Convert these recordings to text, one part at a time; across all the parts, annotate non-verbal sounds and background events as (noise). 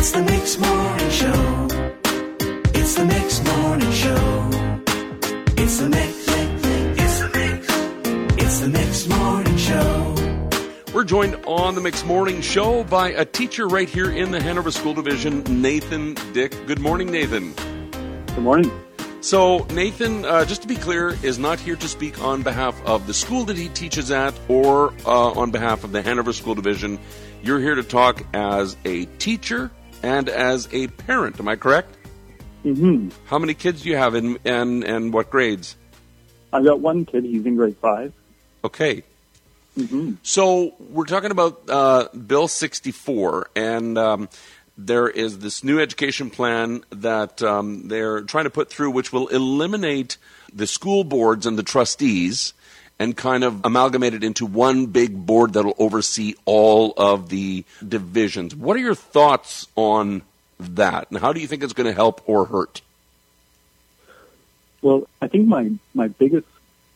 It's the Mix Morning Show. It's the Mix Morning Show. It's the Mix. It's the Mix. It's the Mix Morning Show. We're joined on the Mix Morning Show by a teacher right here in the Hanover School Division, Nathan Dick. Good morning, Nathan. Good morning. So, Nathan, uh, just to be clear, is not here to speak on behalf of the school that he teaches at or uh, on behalf of the Hanover School Division. You're here to talk as a teacher and as a parent. Am I correct? hmm How many kids do you have, in, and and what grades? I've got one kid. He's in grade five. Okay. hmm So we're talking about uh, Bill 64, and um, there is this new education plan that um, they're trying to put through, which will eliminate the school boards and the trustees and kind of amalgamate it into one big board that'll oversee all of the divisions. What are your thoughts on that, and how do you think it's going to help or hurt? Well, I think my my biggest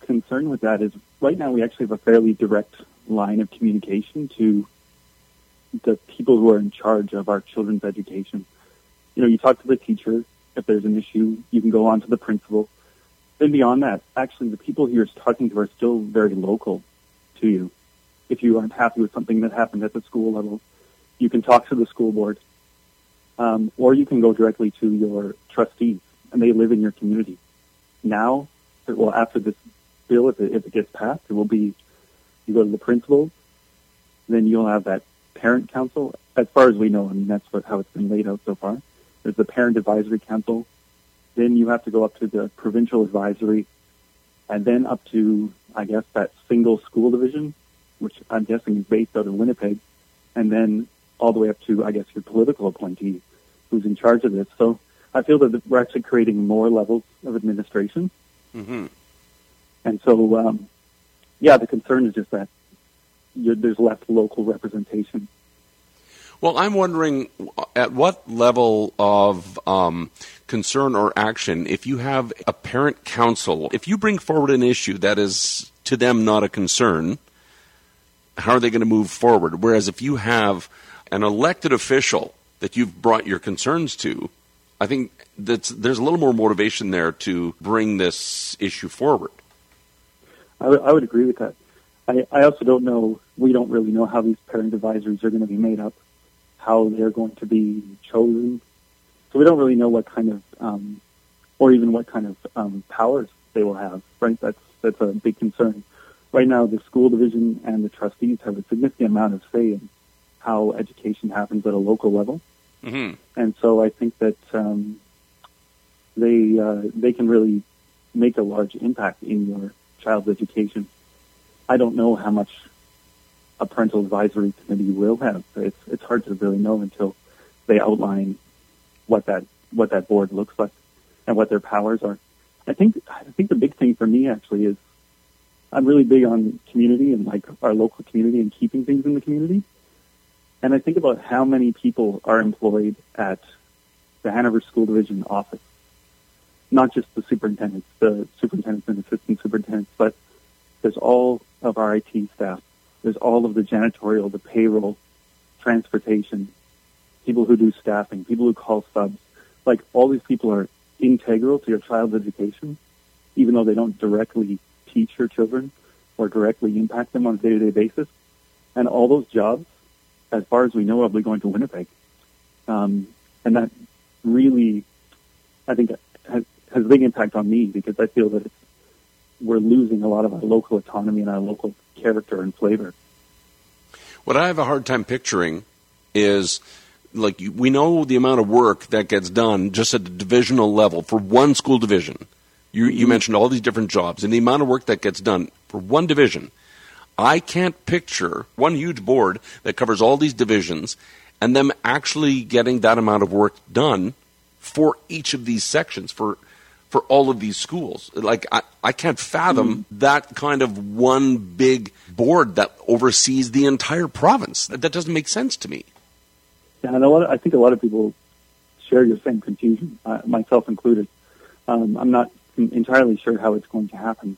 concern with that is right now we actually have a fairly direct line of communication to the people who are in charge of our children's education. You know, you talk to the teacher if there's an issue. You can go on to the principal. Then beyond that, actually, the people you're talking to are still very local to you. If you aren't happy with something that happened at the school level, you can talk to the school board, um, or you can go directly to your trustees, and they live in your community. Now, well, after this bill, if it, if it gets passed, it will be you go to the principals, then you'll have that parent council. As far as we know, I mean that's what how it's been laid out so far. There's the parent advisory council. Then you have to go up to the provincial advisory, and then up to I guess that single school division, which I'm guessing is based out of Winnipeg, and then all the way up to I guess your political appointee, who's in charge of this. So I feel that we're actually creating more levels of administration. Mm-hmm. And so, um, yeah, the concern is just that there's less local representation. Well, I'm wondering at what level of um, concern or action, if you have a parent council, if you bring forward an issue that is to them not a concern, how are they going to move forward? Whereas if you have an elected official that you've brought your concerns to, I think that's, there's a little more motivation there to bring this issue forward. I would- would agree with that. I, I also don't know, we don't really know how these parent advisories are going to be made up, how they're going to be chosen. So we don't really know what kind of, um, or even what kind of um, powers they will have, right? That's, that's a big concern. Right now, the school division and the trustees have a significant amount of say in how education happens at a local level. Mm-hmm. and so I think that um, they uh, they can really make a large impact in your child's education. I don't know how much a parental advisory committee will have. It's it's hard to really know until they outline what that what that board looks like and what their powers are. I think I think the big thing for me actually is I'm really big on community and like our local community and keeping things in the community. And I think about how many people are employed at the Hanover School Division office. Not just the superintendents, the superintendents and assistant superintendents, but there's all of our IT staff. There's all of the janitorial, the payroll, transportation, people who do staffing, people who call subs. Like all these people are integral to your child's education, even though they don't directly teach your children or directly impact them on a day-to-day basis. And all those jobs as far as we know, be going to Winnipeg. Um, and that really, I think, has, has a big impact on me because I feel that we're losing a lot of our local autonomy and our local character and flavor. What I have a hard time picturing is like we know the amount of work that gets done just at the divisional level for one school division. You, you mm-hmm. mentioned all these different jobs and the amount of work that gets done for one division. I can't picture one huge board that covers all these divisions and them actually getting that amount of work done for each of these sections for for all of these schools. Like I, I can't fathom mm-hmm. that kind of one big board that oversees the entire province. That, that doesn't make sense to me. Yeah, and a lot of, I think a lot of people share your same confusion, uh, myself included. Um, I'm not entirely sure how it's going to happen.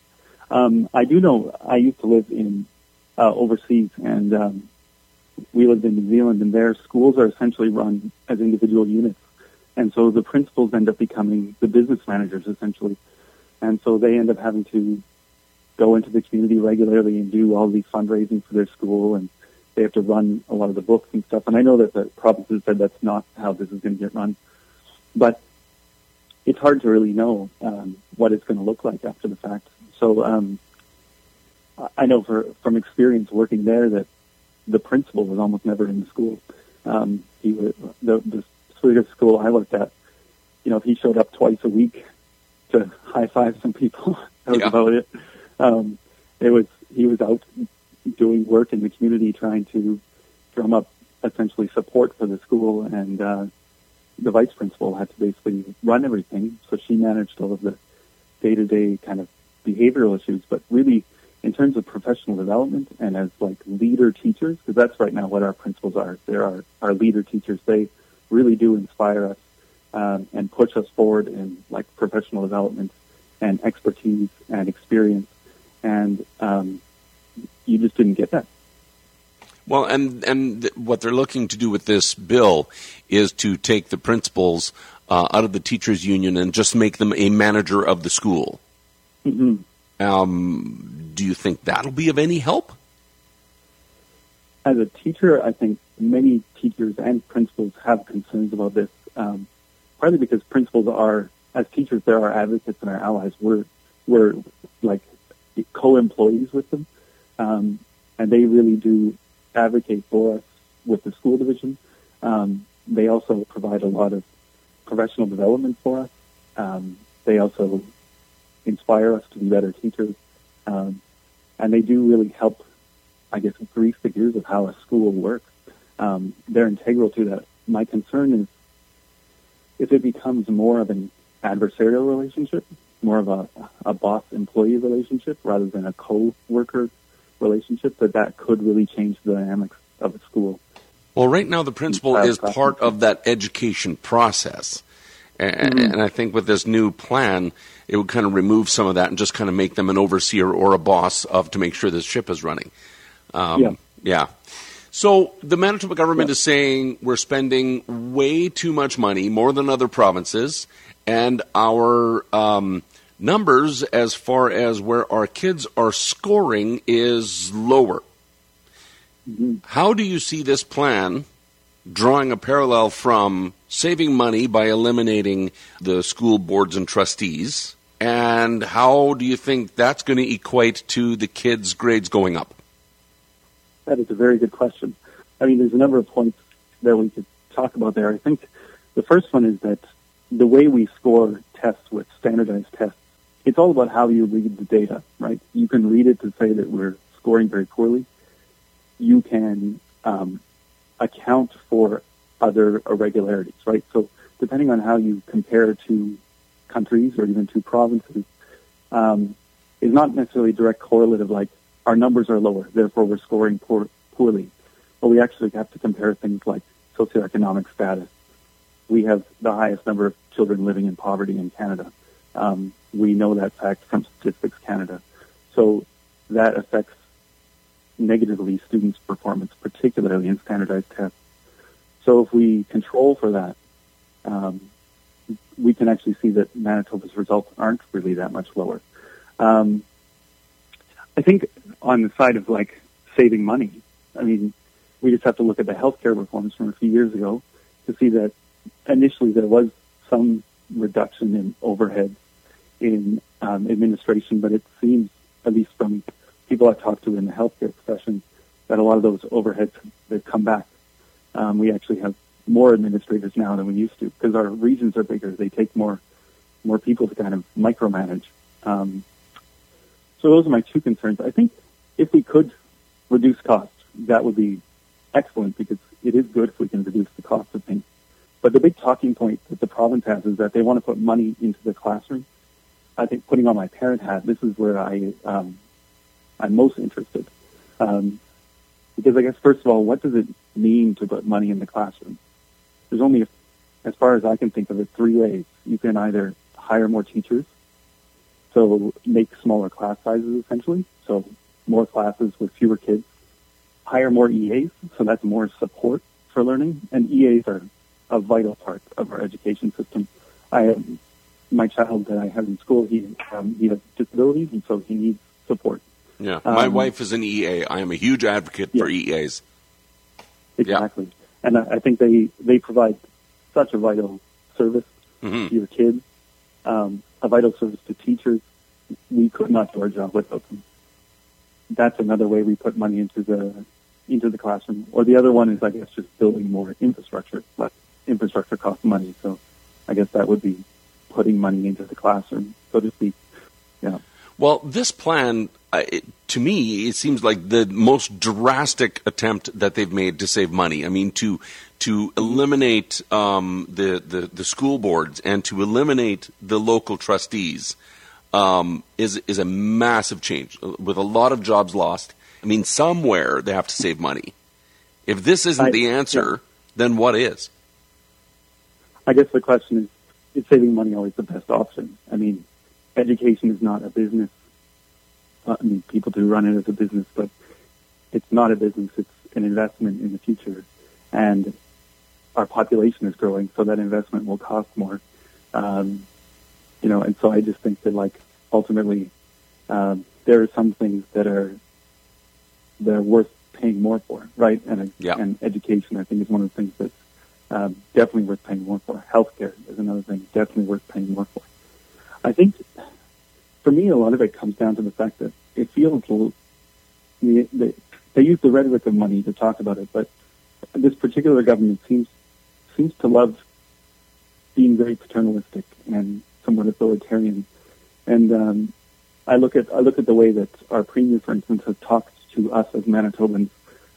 Um, I do know I used to live in uh, overseas, and um, we lived in New Zealand, and their schools are essentially run as individual units, and so the principals end up becoming the business managers essentially, and so they end up having to go into the community regularly and do all these fundraising for their school, and they have to run a lot of the books and stuff. And I know that the province has said that's not how this is going to get run, but it's hard to really know um, what it's going to look like after the fact. So um, I know for, from experience working there that the principal was almost never in the school. Um, he was the, the Swedish school I worked at. You know, he showed up twice a week to (laughs) high five some people. (laughs) that was Yeah. about it. Um, it was he was out doing work in the community, trying to drum up essentially support for the school, and uh, the vice principal had to basically run everything. So she managed all of the day-to-day kind of behavioral issues, but really in terms of professional development and as like leader teachers, because that's right now what our principals are. They're our, our leader teachers. They really do inspire us um, and push us forward in like professional development and expertise and experience. And um, you just didn't get that. Well, and and th- what they're looking to do with this bill is to take the principals uh, out of the teachers union and just make them a manager of the school. hmm Um, do you think that'll be of any help? as a teacher, I think many teachers and principals have concerns about this, um, partly because principals are, as teachers, they're our advocates and our allies. We're, we're like co-employees with them, um, and they really do advocate for us with the school division. Um, they also provide a lot of professional development for us. Um, they also inspire us to be better teachers, um, and they do really help I guess, grease the gears of how a school works. Um, they're integral to that. My concern is if it becomes more of an adversarial relationship, more of a, a boss-employee relationship rather than a co-worker relationship, but that could really change the dynamics of a school. Well, right now the principal is part of that education process. And, Mhm. and I think with this new plan, it would kind of remove some of that and just kind of make them an overseer or a boss of to make sure this ship is running. Um, Yeah. yeah. So the Manitoba government Yeah. is saying we're spending way too much money, more than other provinces, and our um, numbers as far as where our kids are scoring is lower. Mhm. How do you see this plan drawing a parallel from saving money by eliminating the school boards and trustees? And how do you think that's going to equate to the kids' grades going up? That is a very good question. I mean, there's a number of points that we could talk about there. I think the first one is that the way we score tests with standardized tests, it's all about how you read the data, right? You can read it to say that we're scoring very poorly. You can um, account for other irregularities, right? So depending on how you compare to countries or even to provinces, um, is not necessarily direct correlative like our numbers are lower, therefore we're scoring poor, poorly. But we actually have to compare things like socioeconomic status. We have the highest number of children living in poverty in Canada. Um, we know that fact from Statistics Canada. So that affects negatively students' performance, particularly in standardized tests. So if we control for that, um, we can actually see that Manitoba's results aren't really that much lower. Um, I think on the side of like saving money, I mean, we just have to look at the healthcare reforms from a few years ago to see that initially there was some reduction in overhead in um, administration, but it seems, at least from people I've talked to in the healthcare profession, that a lot of those overheads have come back. Um, we actually have more administrators now than we used to because our regions are bigger. They take more more people to kind of micromanage. Um, so those are my two concerns. I think if we could reduce costs, that would be excellent because it is good if we can reduce the cost of things. But the big talking point that the province has is that they want to put money into the classroom. I think putting on my parent hat, this is where I um, I'm most interested. Um, because I guess first of all, what does it mean to put money in the classroom? There's only, as far as I can think of it, three ways. You can either hire more teachers, so make smaller class sizes essentially, so more classes with fewer kids. hire more EAs, so that's more support for learning, and EAs are a vital part of our education system. I my child that I have in school, he um, he has disabilities, and so he needs support. Yeah. My Um, wife is an EA. I am a huge advocate for E EAs. Exactly, and I, I think they they provide such a vital service hmm to your kids, um, a vital service to teachers. We could not do our job without them. That's another way we put money into the into the classroom. Or the other one is, I guess, just building more infrastructure. But infrastructure costs money, so I guess that would be putting money into the classroom, so to speak. Yeah. Well, this plan, uh, it, to me, it seems like the most drastic attempt that they've made to save money. I mean, to to eliminate um, the, the the school boards and to eliminate the local trustees um, is is a massive change with a lot of jobs lost. I mean, somewhere they have to save money. If this isn't I- the answer, then what is? I guess the question is, is saving money always the best option? I mean, education is not a business. Uh, I mean, people do run it as a business, but it's not a business. It's an investment in the future. And our population is growing, so that investment will cost more. Um, you know, and so I just think that, like, ultimately, um, there are some things that are that are worth paying more for, right? And Yeah. and education, I think, is one of the things that's um, definitely worth paying more for. Healthcare is another thing definitely worth paying more for. I think for me, a lot of it comes down to the fact that it feels they, they, they use the rhetoric of money to talk about it, but this particular government seems seems to love being very paternalistic and somewhat authoritarian. And um, I look at I look at the way that our premier, for instance, has talked to us as Manitobans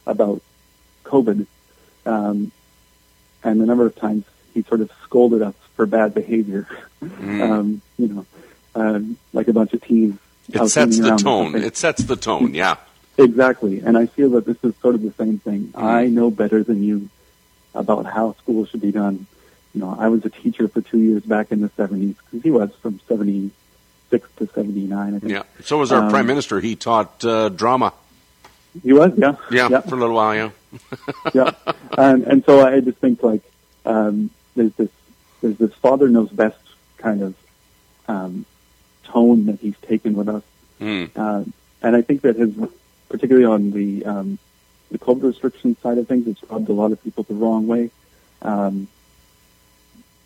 about COVID, um, and the number of times he sort of scolded us for bad behavior. Um, you know, um, like a bunch of teens. It sets the tone. It sets the tone. Yeah. (laughs) Exactly. And I feel that this is sort of the same thing. I know better than you about how school should be done. You know, I was a teacher for two years back in the 70s because he was from 76 to 79, I think. Yeah. So was our Um, prime minister. He taught uh, drama. He was, yeah. Yeah, Yeah. for a little while. Yeah. (laughs) (laughs) yeah. And, and so I just think like, um, there's this, there's this father knows best kind of, um, tone that he's taken with us. Mm. Uh, and I think that has, particularly on the um, the COVID restriction side of things, it's rubbed a lot of people the wrong way. Um,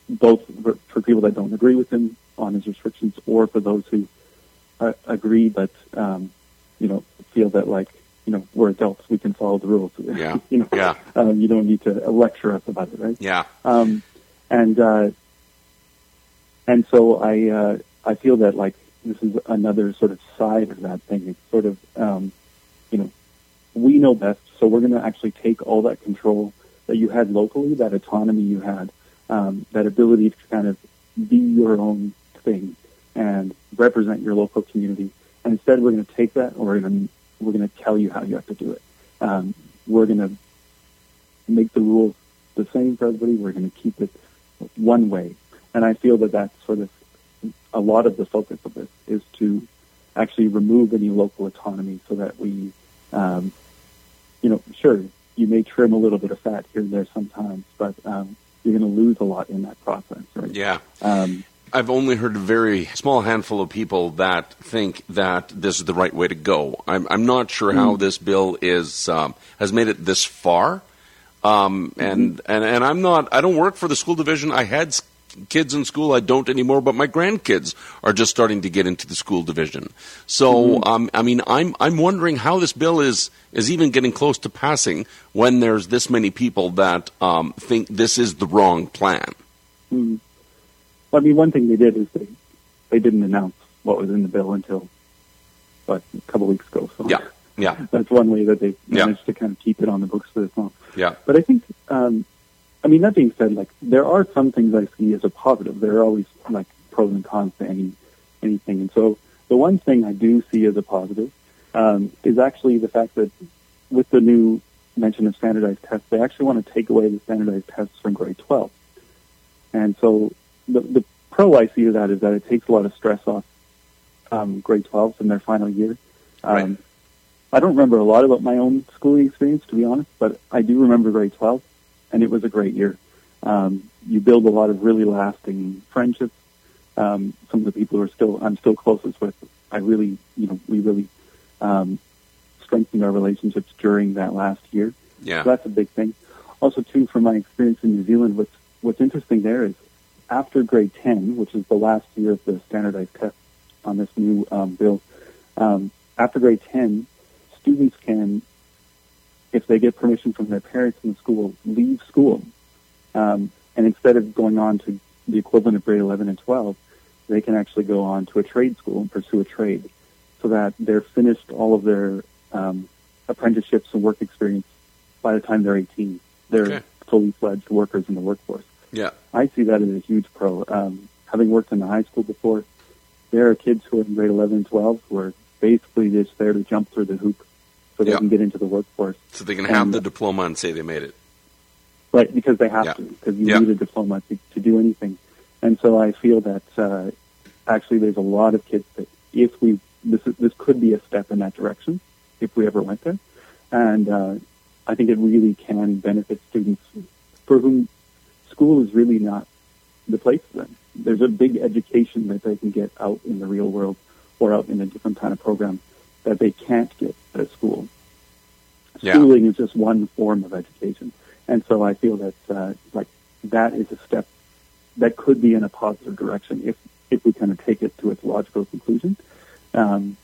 both for, for people that don't agree with him on his restrictions, or for those who uh, agree but um, you know feel that like you know we're adults, we can follow the rules. (laughs) Yeah. you know, Yeah. um, you don't need to lecture us about it, right? Yeah. Um, and uh, and so I uh, I feel that like this is another sort of side of that thing. It's sort of um, you know we know best, so we're going to actually take all that control that you had locally, that autonomy you had, um, that ability to kind of be your own thing and represent your local community. And instead, we're going to take that, and we're going to we're going to tell you how you have to do it. Um, we're going to make the rules the same for everybody. We're going to keep it one way. And I feel that that's sort of a lot of the focus of this is to actually remove any local autonomy so that we, um, you know, sure, you may trim a little bit of fat here and there sometimes, but um, you're going to lose a lot in that process, right? Yeah. Um, I've only heard a very small handful of people that think that this is the right way to go. I'm, I'm not sure how this bill is um, has made it this far, um, and, and and I'm not. I don't work for the school division. I had kids in school. I don't anymore. But my grandkids are just starting to get into the school division. So um, I mean, I'm I'm wondering how this bill is is even getting close to passing when there's this many people that um, think this is the wrong plan. mm. Well, I mean, one thing they did is they they didn't announce what was in the bill until what a couple weeks ago. So Yeah. Yeah. (laughs) that's one way that they Yeah. managed to kind of keep it on the books for this long. Yeah. But I think, um, I mean, that being said, like there are some things I see as a positive. There are always like pros and cons to any anything, and so the one thing I do see as a positive um, is actually the fact that with the new mention of standardized tests, they actually want to take away the standardized tests from grade 12. And so the, the pro I see to that is that it takes a lot of stress off um, grade 12s in their final year. Um, Right. I don't remember a lot about my own schooling experience, to be honest, but I do remember grade 12, and it was a great year. Um, you build a lot of really lasting friendships. Um, some of the people who are still I'm still closest with, I really, you know, we really um, strengthened our relationships during that last year. Yeah. So that's a big thing. Also, too, from my experience in New Zealand, what's what's interesting there is after grade 10, which is the last year of the standardized test on this new um, bill, um, after grade 10, students can, if they get permission from their parents in the school, leave school. Um, and instead of going on to the equivalent of grade 11 and 12, they can actually go on to a trade school and pursue a trade so that they're finished all of their um, apprenticeships and work experience by the time they're 18. They're Okay. fully fledged workers in the workforce. Yeah. I see that as a huge pro. Um, having worked in the high school before, there are kids who are in grade 11 and 12 who are basically just there to jump through the hoop so they Yeah. can get into the workforce. So they can have Um, the diploma and say they made it. Right, because they have Yeah. to, because you Yeah. need a diploma to, to do anything. And so I feel that uh, actually there's a lot of kids that if we, this, is, this could be a step in that direction if we ever went there. And uh, I think it really can benefit students for whom school is really not the place for them. There's a big education that they can get out in the real world or out in a different kind of program that they can't get at school. Yeah. Schooling is just one form of education. And so I feel that uh, like that is a step that could be in a positive direction if if we kind of take it to its logical conclusion. Um,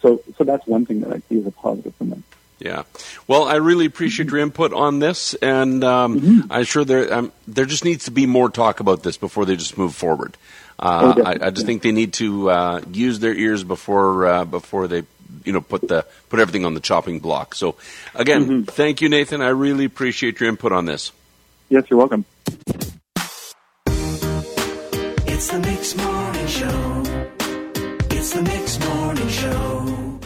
so so that's one thing that I see as a positive from them. Yeah. Well, I really appreciate your input on this, and um, Mm-hmm. I'm sure there um, there just needs to be more talk about this before they just move forward. Oh, Uh, definitely, I, I just think they need to uh, use their ears before uh, before they you know put the put everything on the chopping block. So, again, Mm-hmm. thank you, Nathan. I really appreciate your input on this. Yes, you're welcome. It's the Mix Morning Show. It's the Mix Morning Show.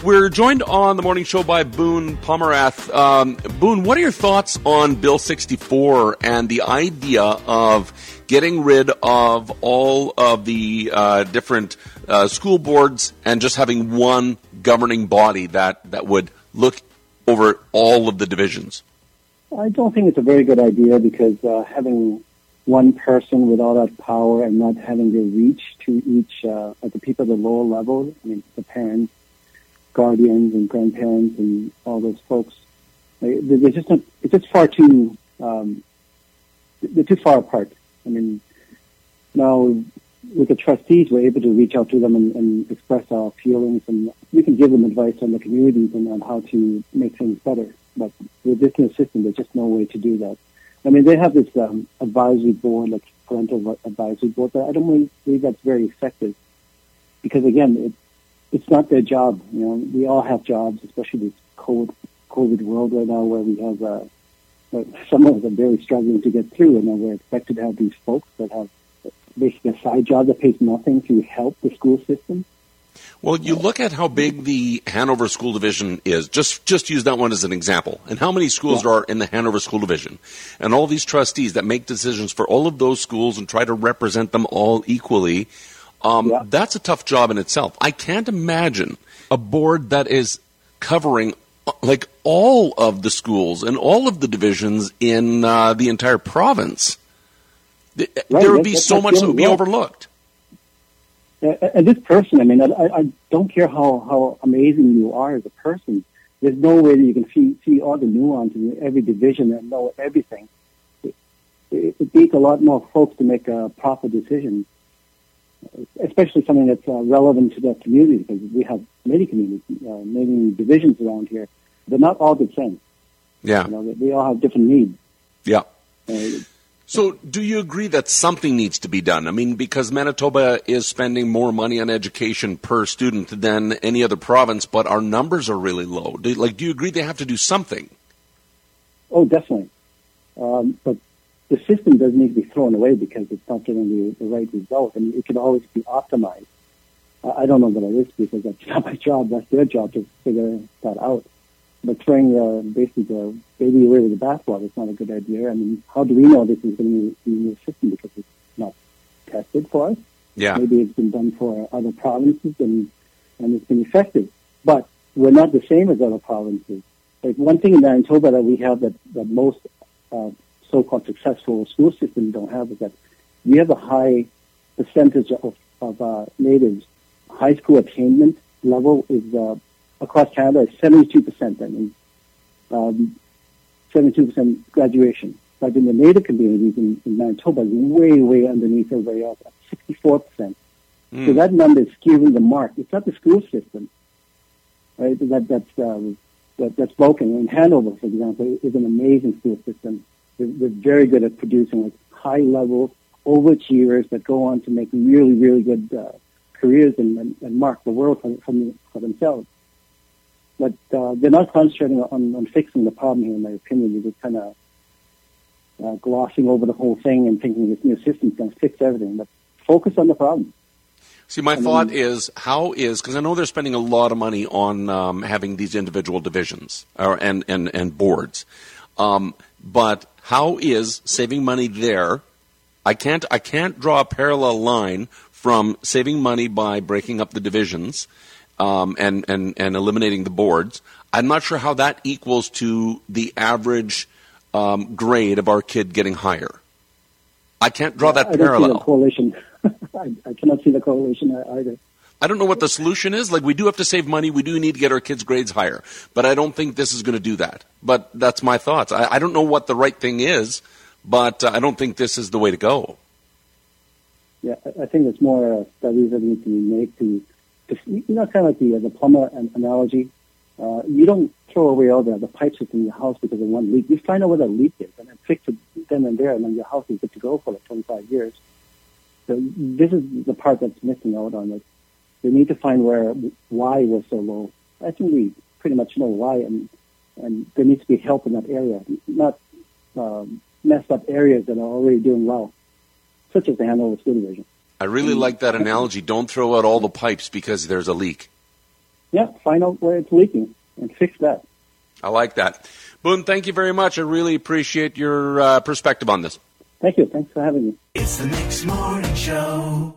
We're joined on the morning show by Boone Pomerath. Um, Boone, what are your thoughts on Bill 64 and the idea of getting rid of all of the uh, different uh, school boards and just having one governing body that, that would look over all of the divisions? I don't think it's a very good idea because uh, having one person with all that power and not having the reach to each uh, of the people at the lower level, I mean, the parents, guardians, and grandparents, and all those folks, they- they're just not, it's just far too, um, they're too far apart. I mean, now with the trustees, we're able to reach out to them and, and express our feelings, and we can give them advice on the communities and on how to make things better. But with this new system, there's just no way to do that. I mean, they have this um, advisory board, like parental advisory board, but I don't really believe that's very effective because, again, it, it's not their job. You know, we all have jobs, especially this COVID, COVID world right now, where we have uh, some of us are very struggling to get through, and then we're expected to have these folks that have basically a side job that pays nothing to help the school system. Well, you look at how big the Hanover School Division is. Just just use that one as an example. And how many schools there are in the Hanover School Division? And all these trustees that make decisions for all of those schools and try to represent them all equally. Um, Yeah. That's a tough job in itself. I can't imagine a board that is covering uh, like all of the schools and all of the divisions in uh, the entire province. Th- there would be so much that would be overlooked. Uh, and this person, I mean, I, I I don't care how, how amazing you are as a person. There's no way that you can see, see all the nuances in every division and know everything. It, it, it takes a lot more folks to make a proper decision, especially something that's uh, relevant to the community, because we have many communities, uh, many divisions around here. They're not all the same. Yeah, You know, they, they all have different needs. yeah. Uh, So, do you agree that something needs to be done? I mean, because Manitoba is spending more money on education per student than any other province, but our numbers are really low. Do, like, do you agree they have to do something? Oh, definitely. Um, but the system doesn't need to be thrown away because it's not getting the, the right result. I mean, it can always be optimized. I, don't know what it is because that's (laughs) not my job. That's their job to figure that out. But throwing uh, basically the baby away with the bathwater is not a good idea. I mean, how do we know this is going to be a new system because it's not tested for us? Yeah, Maybe it's been done for other provinces and, and it's been effective. But we're not the same as other provinces. Like one thing in Manitoba that we have that, that most uh, so-called successful school systems don't have is that we have a high percentage of, of uh, natives. High school attainment level is uh, across Canada is 72%. I mean, um, 72% graduation. But in the native communities in, in Manitoba, is way, way underneath everybody else, 64%. So that number is skewing the mark. It's not the school system, right? That that's um, that, that's broken. In Hanover, for example, is an amazing school system. They're, they're very good at producing like high level overachievers that go on to make really, really good uh, careers and, and, and mark the world for, for, for themselves. But uh, they're not concentrating on, on fixing the problem here, in my opinion. They're just kind of uh, glossing over the whole thing and thinking this new system's going to fix everything. But focus on the problem. See, my thought is how is because I know they're spending a lot of money on um, having these individual divisions or and and and boards, um, but how is saving money there? I can't I can't draw a parallel line from saving money by breaking up the divisions um, and and and eliminating the boards. I'm not sure how that equals to the average um, grade of our kid getting higher. I can't draw that I don't see the parallel. correlation. (laughs) I, I cannot see the correlation either. I don't know what the solution is. Like, we do have to save money. We do need to get our kids' grades higher. But I don't think this is going to do that. But that's my thoughts. I, I don't know what the right thing is, but uh, I don't think this is the way to go. Yeah, I think it's more uh, studies that need to be made to, to you know, kind of like the uh, the plumber an- analogy. Uh, you don't throw away all the, the pipes in your house because of one leak. You find out where the leak is and then fix it then and there, and then your house is good to go for like 25 years. So this is the part that's missing out on it. We need to find where why we're so low. I think we pretty much know why, and and there needs to be help in that area, not um, messed up areas that are already doing well, such as the Hanover School Division. I really like that analogy. Don't throw out all the pipes because there's a leak. Yeah, find out where it's leaking and fix that. I like that. Boone, thank you very much. I really appreciate your uh, perspective on this. Thank you. Thanks for having me. It's the Mix Morning Show.